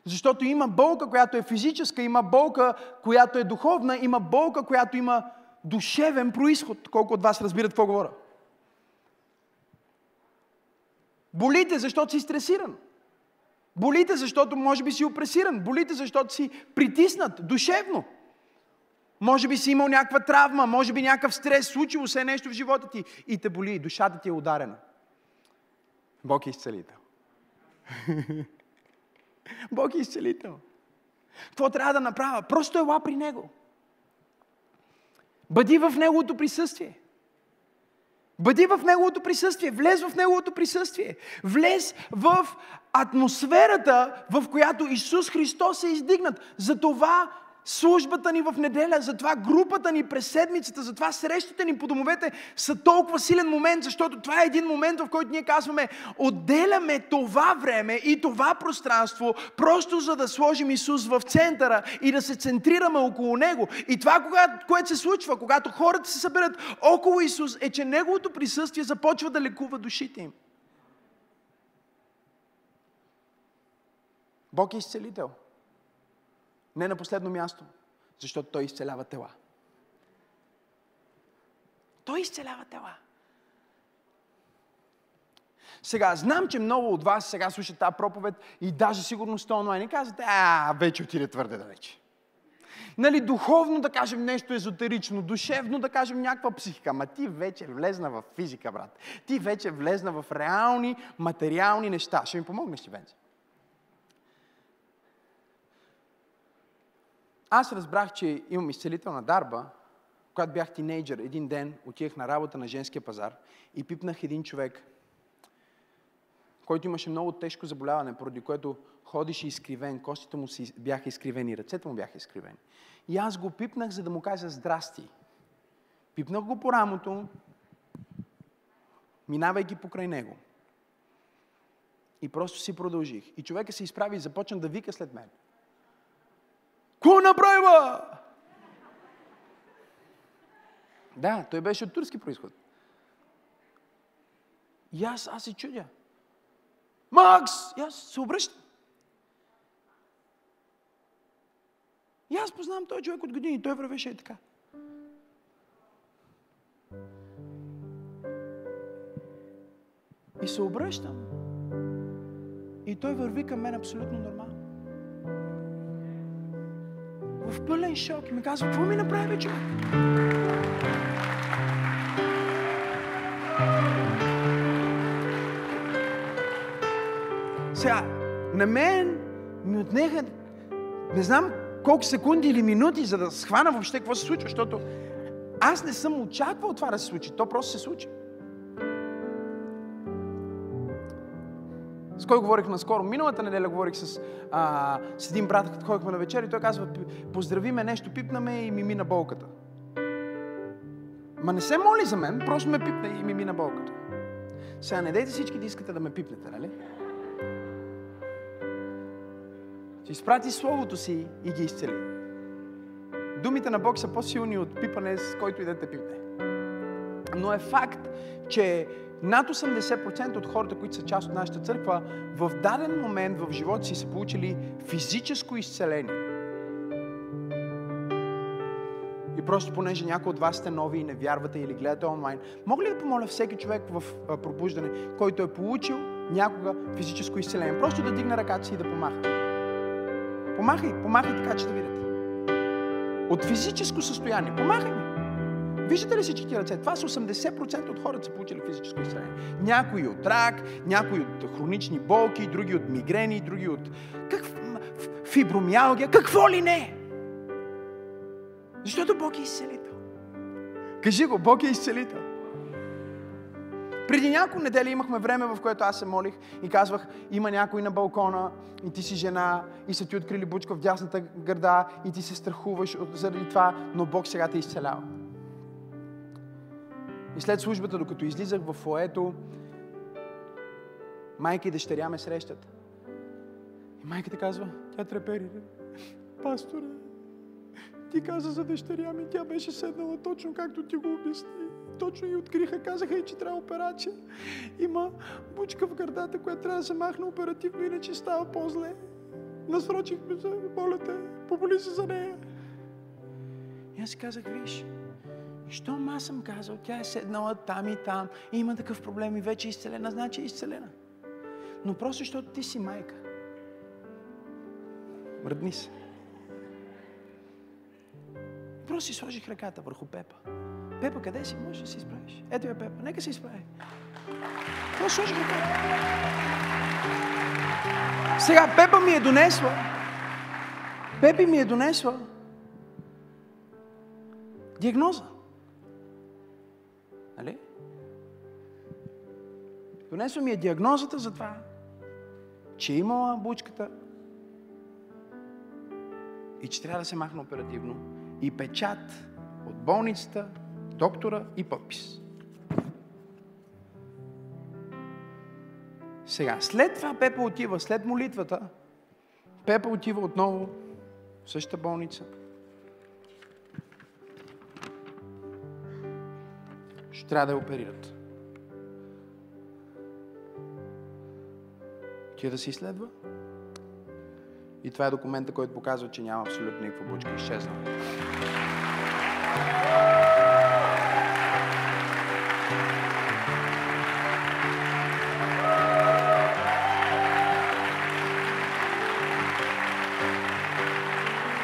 Защото има болка, която е физическа, има болка, която е духовна, има болка, която има душевен происход. Колко от вас разбират какво говоря? Болите, защото си стресиран. Болите, защото може би си опресиран. Болите, защото си притиснат душевно. Може би си имал някаква травма, може би някакъв стрес, случило се нещо в живота ти и те боли, душата ти е ударена. Бог е изцелител. Бог е изцелител. Какво трябва да направя? Просто ела при Него. Бъди в Неговото присъствие. Бъди в Неговото присъствие, влез в Неговото присъствие. Влез в атмосферата, в която Исус Христос е издигнат. За това службата ни в неделя, затова групата ни през седмицата, затова срещите ни по домовете са толкова силен момент, защото това е един момент, в който ние казваме, отделяме това време и това пространство, просто за да сложим Исус в центъра и да се центрираме около Него. И това, което се случва, когато хората се съберат около Исус, е, че Неговото присъствие започва да лекува душите им. Бог е изцелител. Не на последно място, защото Той изцелява тела. Той изцелява тела. Сега, знам, че много от вас сега слушат тази проповед и даже сигурно сте онлайн и казвате, а, вече отиде твърде далече. Нали, духовно да кажем нещо езотерично, душевно да кажем някаква психика. Ма ти вече влезна в физика, брат. Ти вече влезна в реални, материални неща. Ще ми помогнеш ли, Венце? Аз разбрах, че имам изцелителна дарба, когато бях тинейджър, един ден отивах на работа на женския пазар и пипнах един човек, който имаше много тежко заболяване, поради което ходише изкривен, костите му бяха изкривени, ръцете му бяха изкривени. И аз го пипнах, за да му кажа здрасти. Пипнах го по рамото, минавайки покрай него. И просто си продължих. И човека се изправи и започна да вика след мен. Ко направи, ба? Да, той беше от турски происход. И аз, аз се чудя. Макс! И аз се обръщам. И аз познавам този човек от години. Той вървеше и така. И се обръщам. И той върви към мен абсолютно нормално. В пълен шок. И ми казва, какво ми направи, човек? Сега, на мен ми отнеха, не знам колко секунди или минути, за да схвана въобще какво се случва, защото аз не съм очаквал това да се случи. То просто се случи. С кой говорих наскоро? Миналата неделя говорих с, а, с един брат, като ходихме на вечер и той казва, поздрави ме нещо, пипна ме и ми мина болката. Ма не се моли за мен, просто ме пипна и ми мина болката. Сега не дайте всички да искате да ме пипнете, нали? Ще изпрати Словото си и ги изцели. Думите на Бог са по-силни от пипане, с който и да те пипне. Но е факт, че над 80% от хората, които са част от нашата църква, в даден момент в живота си са получили физическо изцеление. И просто понеже някои от вас сте нови и не вярвате или гледате онлайн, мога ли да помоля всеки човек в пробуждане, който е получил някога физическо изцеление, просто да дигне ръката си и да помаха? Помахай, помахай така, че да видят. От физическо състояние. Помахай ми. Виждате ли всичките ръце? Това са 80% от хората са получили физическо изцеление. Някои от рак, някои от хронични болки, други от мигрени, други от как, фибромиалгия, какво ли не? Защото Бог е изцелител. Кажи го, Бог е изцелител. Преди няколко недели имахме време, в което аз се молих и казвах, има някой на балкона и ти си жена и са ти открили бучка в дясната гърда и ти се страхуваш заради това, но Бог сега те изцелява. И след службата, докато излизах в фоето, майка и дъщеря ме срещат. И майката казва, тя трепери. Пасторе, ти каза за дъщеря ми, тя беше седнала точно както ти го обясни точно и откриха, казаха и, че трябва операция. Има бучка в гърдата, която трябва да се махне оперативно, иначе става по-зле. Насрочихме за болята, поболи се за нея. И аз си казах, виж, щом аз съм казал, тя е седнала там и там, и има такъв проблем и вече е изцелена, значи е изцелена. Но просто защото ти си майка. Мръдни се. Просто си сложих ръката върху Пепа. Пепа, къде си? Можеш да се изправиш. Ето я Пепа. Нека се изправи. Това сложи ръка. Сега Пепа ми е донесла. Пепи ми е донесла диагноза. Донесла ми е диагнозата за това, че е имала бучката и че трябва да се махне оперативно и печат от болницата доктора и подпис. Сега, след това Пепа отива, след молитвата, Пепа отива отново в същата болница. Ще трябва да я оперират. Ти да се изследва. И това е документа, който показва, че няма абсолютно никаква бучка. изчезна.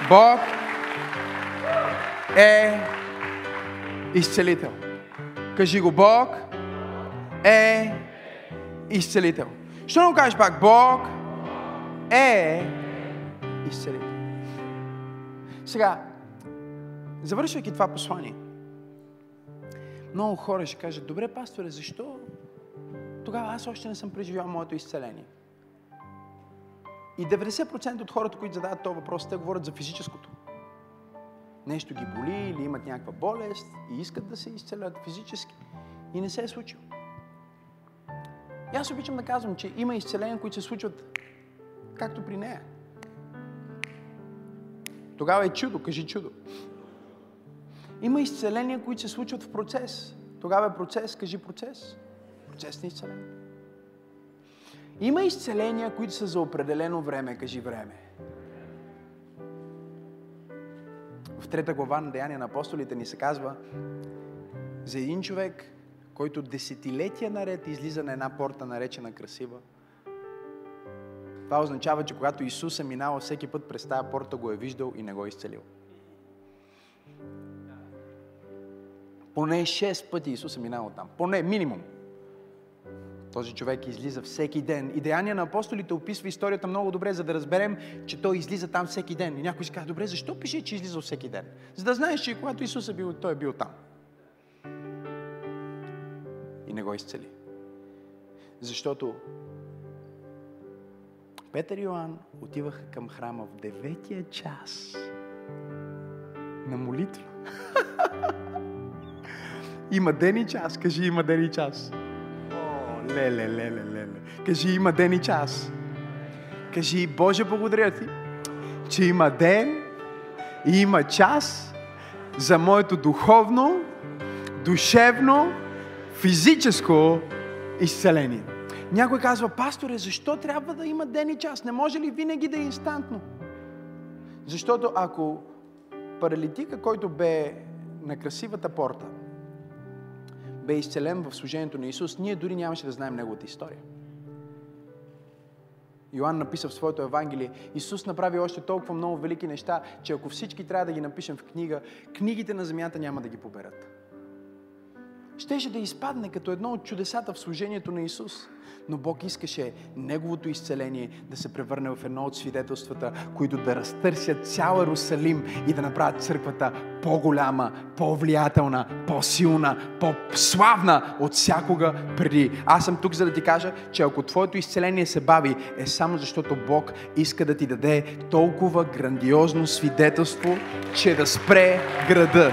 Бог е изцелител. Кажи го, Бог е изцелител. Що не го кажеш пак? Бог е изцелител. Сега, завършвайки това послание, много хора ще кажат, добре, пасторе, защо тогава аз още не съм преживял моето изцеление? И 90% от хората, които задават този въпрос, те говорят за физическото. Нещо ги боли или имат някаква болест и искат да се изцелят физически. И не се е случило. И аз обичам да казвам, че има изцеления, които се случват както при нея. Тогава е чудо, кажи чудо. Има изцеления, които се случват в процес. Тогава е процес, кажи процес. Процес на изцеление. Има изцеления, които са за определено време, кажи време. В трета глава на Деяния на апостолите ни се казва за един човек, който десетилетия наред излиза на една порта, наречена красива. Това означава, че когато Исус е минавал всеки път през тази порта, го е виждал и не го е изцелил. Поне 6 пъти Исус е минал там. Поне, минимум. Този човек излиза всеки ден. И Деяния на апостолите описва историята много добре, за да разберем, че той излиза там всеки ден. И някой си казва, добре, защо пише, че излиза всеки ден? За да знаеш, че когато Исус е бил, той е бил там. Не го изцели. Защото Петър и Йоанн отиваха към храма в деветия час на молитва. Има ден и час. Кажи, има ден и час. Леле, леле, леле. Кажи, има ден и час. Кажи, Боже, благодаря ти, че има ден и има час за моето духовно, душевно, физическо изцеление. Някой казва, пасторе, защо трябва да има ден и час? Не може ли винаги да е инстантно? Защото ако паралитика, който бе на красивата порта, бе изцелен в служението на Исус, ние дори нямаше да знаем неговата история. Йоанн написа в своето Евангелие, Исус направи още толкова много велики неща, че ако всички трябва да ги напишем в книга, книгите на земята няма да ги поберат. Щеше да изпадне като едно от чудесата в служението на Исус. Но Бог искаше Неговото изцеление да се превърне в едно от свидетелствата, които да разтърсят цял Иерусалим и да направят църквата по-голяма, по-влиятелна, по-силна, по-славна от всякога преди. Аз съм тук, за да ти кажа, че ако твоето изцеление се бави, е само защото Бог иска да ти даде толкова грандиозно свидетелство, че да спре града.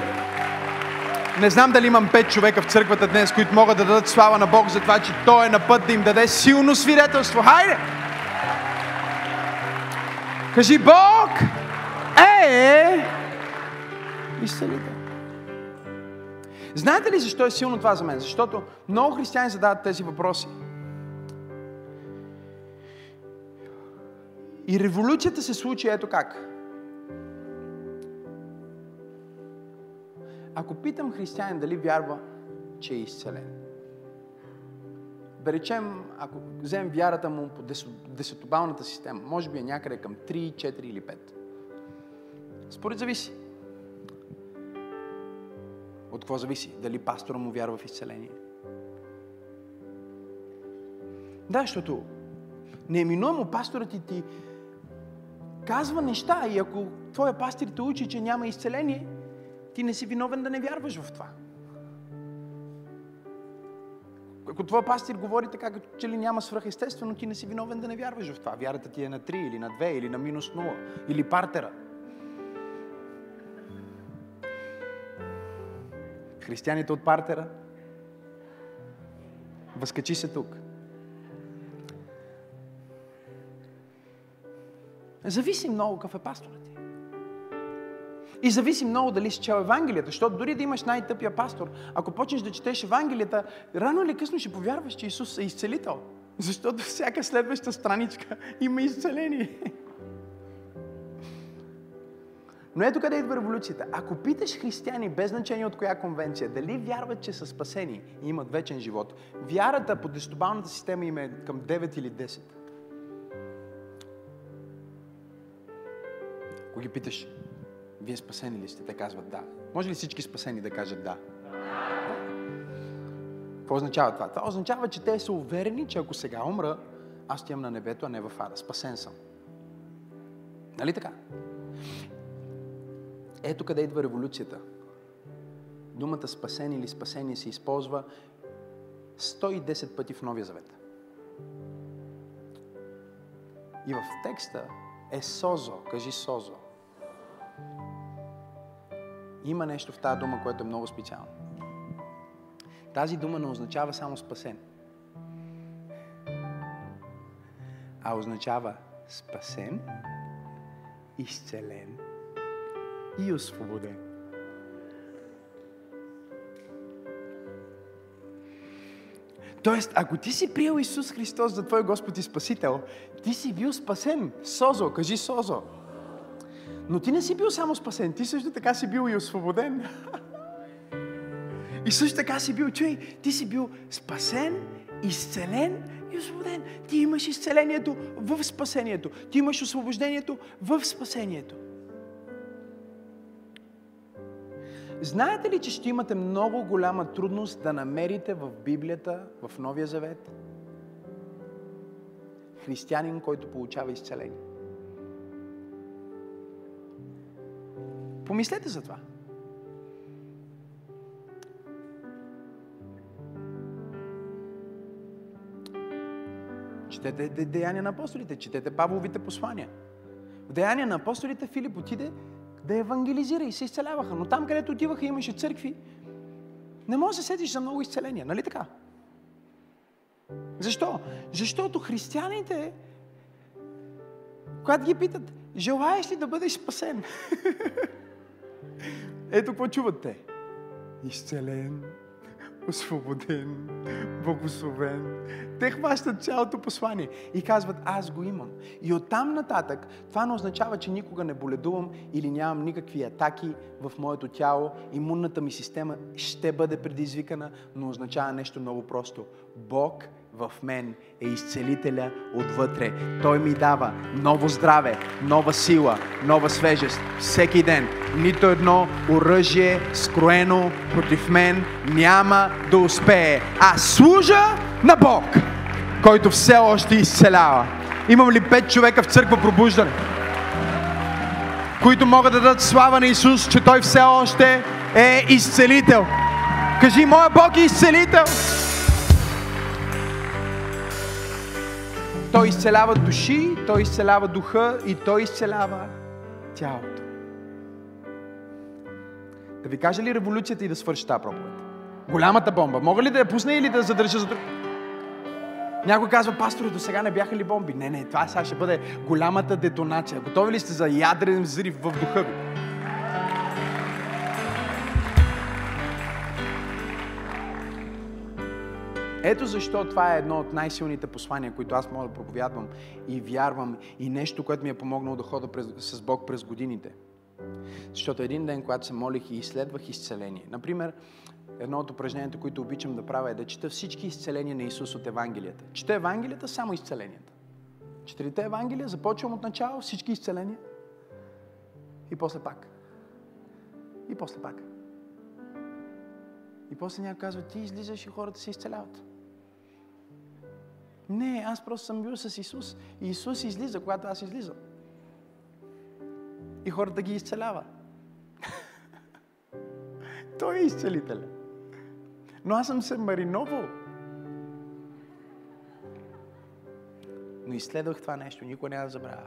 Не знам дали имам пет човека в църквата днес, които могат да дадат слава на Бог за това, че Той е на път да им даде силно свидетелство. Хайде! Кажи, Бог е изцелител. Знаете ли защо е силно това за мен? Защото много християни задават тези въпроси. И революцията се случи ето как. Ако питам християнин дали вярва, че е изцелен, да речем, ако вземем вярата му по десетобалната система, може би е някъде към 3, 4 или 5. Според зависи. От какво зависи? Дали пастора му вярва в изцеление? Да, защото нееминуемо пасторът ти, ти казва неща и ако твоя пастир те учи, че няма изцеление, ти не си виновен да не вярваш в това. Ако твой пастир говори така, като че ли няма свръхестествено, ти не си виновен да не вярваш в това. Вярата ти е на 3 или на 2 или на минус 0 или партера. Християните от партера, възкачи се тук. Зависи много какъв е пасторът. И зависи много дали си чел Евангелията, защото дори да имаш най-тъпия пастор, ако почнеш да четеш Евангелията, рано или късно ще повярваш, че Исус е изцелител. Защото всяка следваща страничка има изцеление. Но ето къде идва революцията. Ако питаш християни, без значение от коя конвенция, дали вярват, че са спасени и имат вечен живот, вярата по десетобалната система им е към 9 или 10. Ако ги питаш, Вие спасени ли сте? Те казват да. Може ли всички спасени да кажат да? Какво означава това? Това означава, че те са уверени, че ако сега умра, аз отивам на небето, а не в ада. Спасен съм. Нали така? Ето къде идва революцията. Думата спасен или спасение се използва 110 пъти в Новия Завет. И в текста е Созо. Кажи Созо. Има нещо в тази дума, което е много специално. Тази дума не означава само спасен, а означава спасен, изцелен и освободен. Тоест, ако ти си приел Исус Христос за Твой Господ и Спасител, ти си бил спасен. Созо, кажи Созо. Но ти не си бил само спасен, ти също така си бил и освободен. И също така си бил, чуй, ти си бил спасен, изцелен и освободен. Ти имаш изцелението в спасението. Ти имаш освобождението в спасението. Знаете ли, че ще имате много голяма трудност да намерите в Библията, в Новия Завет, християнин, който получава изцеление? Помислете за това. Четете Деяния на апостолите, четете Павловите послания. В Деяния на апостолите Филип отиде да евангелизира и се изцеляваха. Но там, където отиваха, имаше църкви. Не може да се сетиш за много изцеления, нали така? Защо? Защото християните, когато ги питат, желаеш ли да бъдеш спасен? Ето какво чуват те. Изцелен, освободен, благословен. Те хващат цялото послание и казват, аз го имам. И оттам нататък, това не означава, че никога не боледувам или нямам никакви атаки в моето тяло. Имунната ми система ще бъде предизвикана, но означава нещо много просто. Бог в мен е изцелителя отвътре. Той ми дава ново здраве, нова сила, нова свежест всеки ден. Нито едно оръжие, скроено против мен, няма да успее. А служа на Бог, който все още изцелява. Имам ли пет човека в църква пробуждане? които могат да дадат слава на Исус, че Той все още е изцелител. Кажи, моя Бог е изцелител. Той изцелява души, Той изцелява духа и Той изцелява тялото. Да ви кажа ли революцията и да свърши тази проповед? Голямата бомба. Мога ли да я пусна или да задържа за друг? Някой казва, пастори, до сега не бяха ли бомби? Не, не, това сега ще бъде голямата детонация. Готови ли сте за ядрен взрив в духа ви? Ето защо това е едно от най-силните послания, които аз мога да проповядвам и вярвам и нещо, което ми е помогнало да хода през, с Бог през годините. Защото един ден, когато се молих и изследвах изцеление, например, едно от упражненията, които обичам да правя е да чета всички изцеления на Исус от Евангелията. Чета Евангелията, само изцеленията. Четирите Евангелия, започвам от начало, всички изцеления. И после пак. И после пак. И после някой казва, ти излизаш и хората се изцеляват. Не, аз просто съм бил с Исус. И Исус излиза, когато аз излизам. И хората ги изцелява. Той е изцелителя. Но аз съм се мариновал. Но изследвах това нещо, никой няма да забравя.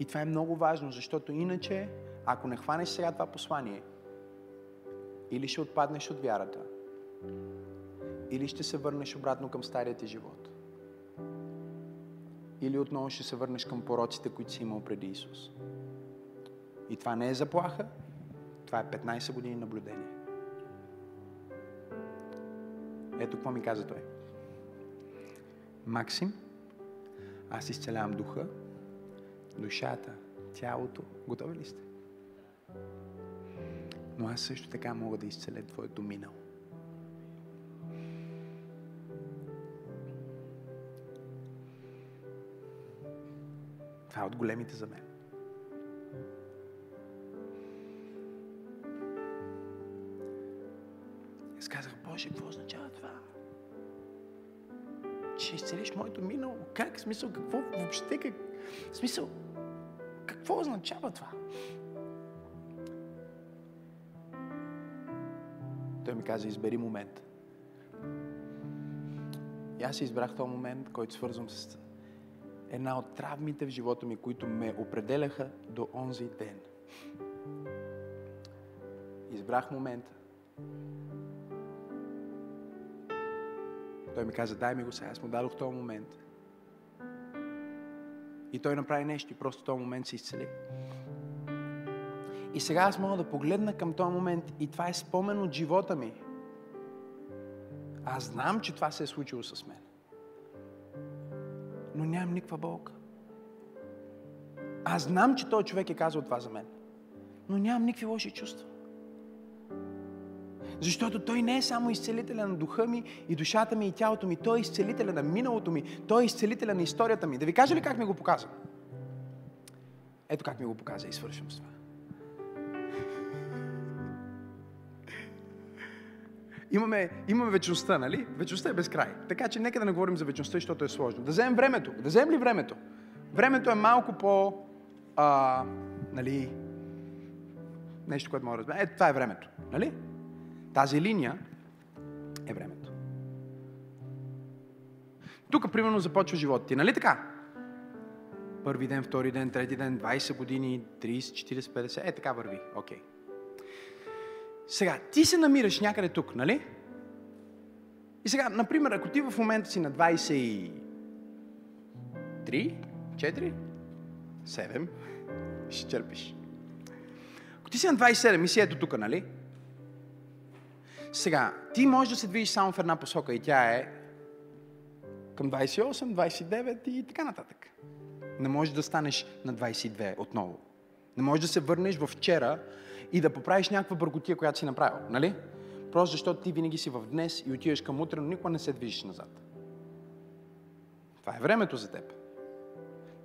И това е много важно, защото иначе, ако не хванеш сега това послание, или ще отпаднеш от вярата, или ще се върнеш обратно към стария ти живот или отново ще се върнеш към пороците, които си имал преди Исус. И това не е заплаха, това е 15 години наблюдение. Ето какво ми каза той. Максим, аз изцелявам духа, душата, тялото. Готови ли сте? Но аз също така мога да изцеля твоето минало. Това е от големите за мен. Аз казах, Боже, какво означава това? Че изцелиш моето минало? Как? Смисъл, какво въобще? Как? Смисъл, какво означава това? Той ми каза, избери момент. И аз избрах този момент, който свързвам с една от травмите в живота ми, които ме определяха до онзи ден. Избрах момента. Той ми каза, дай ми го сега. Аз му дадох този момент. И той направи нещо и просто този момент се изцели. И сега аз мога да погледна към този момент и това е спомен от живота ми. Аз знам, че това се е случило с мен. Но нямам никаква болка. Аз знам, че той човек е казал това за мен. Но нямам никакви лоши чувства. Защото Той не е само изцелителя на духа ми и душата ми и тялото ми. Той е изцелителя на миналото ми. Той е изцелителя на историята ми. Да ви кажа ли как ми го показа? Ето как ми го показа и свършвам с това. Имаме, имаме вечността, нали? Вечността е безкрай. Така че нека да не говорим за вечността, защото е сложно. Да вземем времето. Да вземем ли времето? Времето е малко по... А, нали, нещо, което мога да разбера. Ето, това е времето. Нали? Тази линия е времето. Тук, примерно, започва живота ти. Нали така? Първи ден, втори ден, трети ден, 20 години, 30, 40, 50. Е, така върви. Окей. Okay. Сега, ти се намираш някъде тук, нали? И сега, например, ако ти в момента си на 23, 4, 7, ще черпиш. Ако ти си на 27 и си ето тук, нали? Сега, ти можеш да се движиш само в една посока и тя е към 28, 29 и така нататък. Не можеш да станеш на 22 отново. Не можеш да се върнеш в вчера и да поправиш някаква бъркотия, която си направил. Нали? Просто защото ти винаги си в днес и отиваш към утре, но никога не се движиш назад. Това е времето за теб.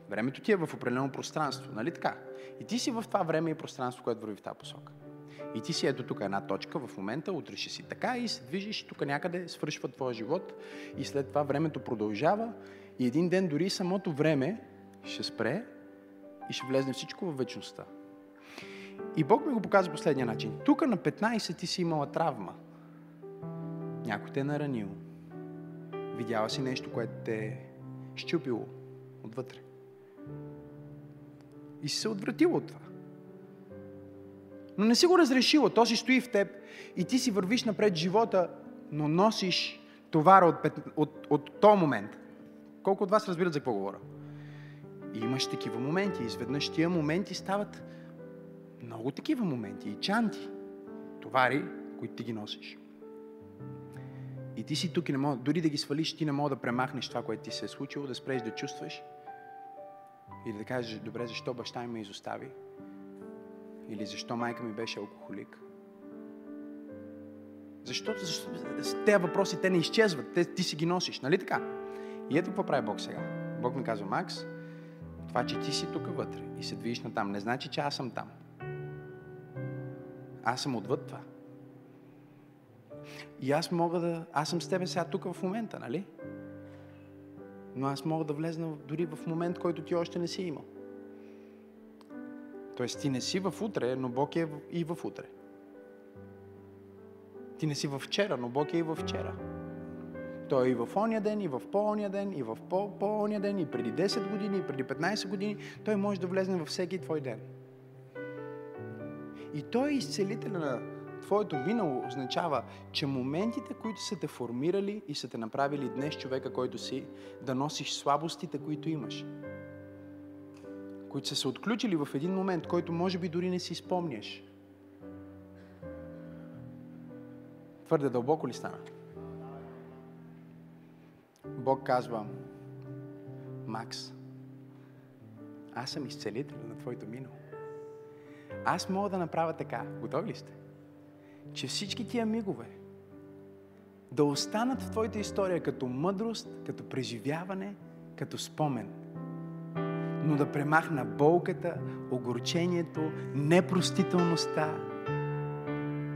Времето ти е в определено пространство, нали така? И ти си в това време и пространство, което върви в тази посока. И ти си ето тук една точка в момента, утре ще си така и се движиш тук някъде, свършва твоя живот и след това времето продължава и един ден дори самото време ще спре и ще влезне всичко в вечността. И Бог ми го показва последния начин. Тук на 15 ти си имала травма. Някой те е наранил. Видяла си нещо, което те е щупило отвътре. И си се отвратила от това. Но не си го разрешила. То си стои в теб и ти си вървиш напред живота, но носиш товара от, от, от, от този момент. Колко от вас разбират за какво говоря? И имаш такива моменти. Изведнъж тия моменти стават много такива моменти. И чанти, товари, които ти ги носиш. И ти си тук и не мога, дори да ги свалиш, ти не мога да премахнеш това, което ти се е случило, да спреш да чувстваш и да кажеш, добре, защо баща ми ме изостави? Или защо майка ми беше алкохолик? Защото, защото тези въпроси, те не изчезват, те, ти си ги носиш, нали така? И ето какво прави Бог сега. Бог ми казва, Макс, това, че ти си тук вътре и се движиш на там, не значи, че аз съм там. Аз съм отвъд това. И аз мога да... Аз съм с тебе сега тук в момента, нали? Но аз мога да влезна дори в момент, който ти още не си имал. Тоест ти не си в утре, но Бог е и в утре. Ти не си в вчера, но Бог е и в вчера. Той е и в ония ден, и в по-ония ден, и в по-ония ден, и преди 10 години, и преди 15 години. Той може да влезне във всеки твой ден. И той е изцелител на твоето минало означава, че моментите, които са те формирали и са те направили днес човека, който си, да носиш слабостите, които имаш. Които са се отключили в един момент, който може би дори не си спомняш. Твърде дълбоко ли стана? Бог казва, Макс, аз съм изцелител на твоето минало. Аз мога да направя така. Готови ли сте? Че всички тия мигове да останат в твоята история като мъдрост, като преживяване, като спомен. Но да премахна болката, огорчението, непростителността,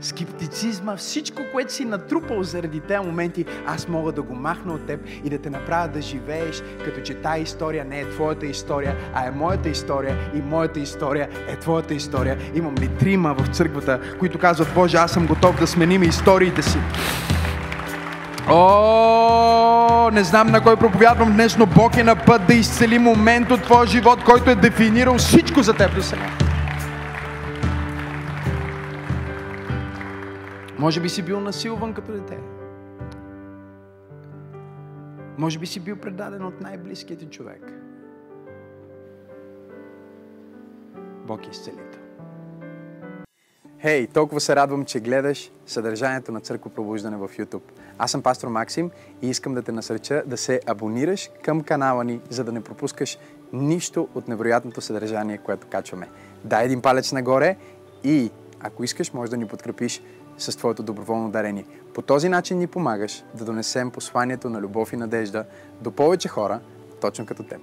скептицизма, всичко, което си натрупал заради тези моменти, аз мога да го махна от теб и да те направя да живееш, като че тази история не е твоята история, а е моята история и моята история е твоята история. Имам ли трима в църквата, които казват, Боже, аз съм готов да сменим историите си. О, не знам на кой проповядвам днес, но Бог е на път да изцели момент от твоя живот, който е дефинирал всичко за теб до сега. Може би си бил насилван като дете. Може би си бил предаден от най-близкият ти човек. Бог е изцелител. Хей, hey, толкова се радвам, че гледаш съдържанието на Църква Пробуждане в YouTube. Аз съм пастор Максим и искам да те насреча да се абонираш към канала ни, за да не пропускаш нищо от невероятното съдържание, което качваме. Дай един палец нагоре и ако искаш, може да ни подкрепиш с твоето доброволно дарение. По този начин ни помагаш да донесем посланието на любов и надежда до повече хора, точно като теб.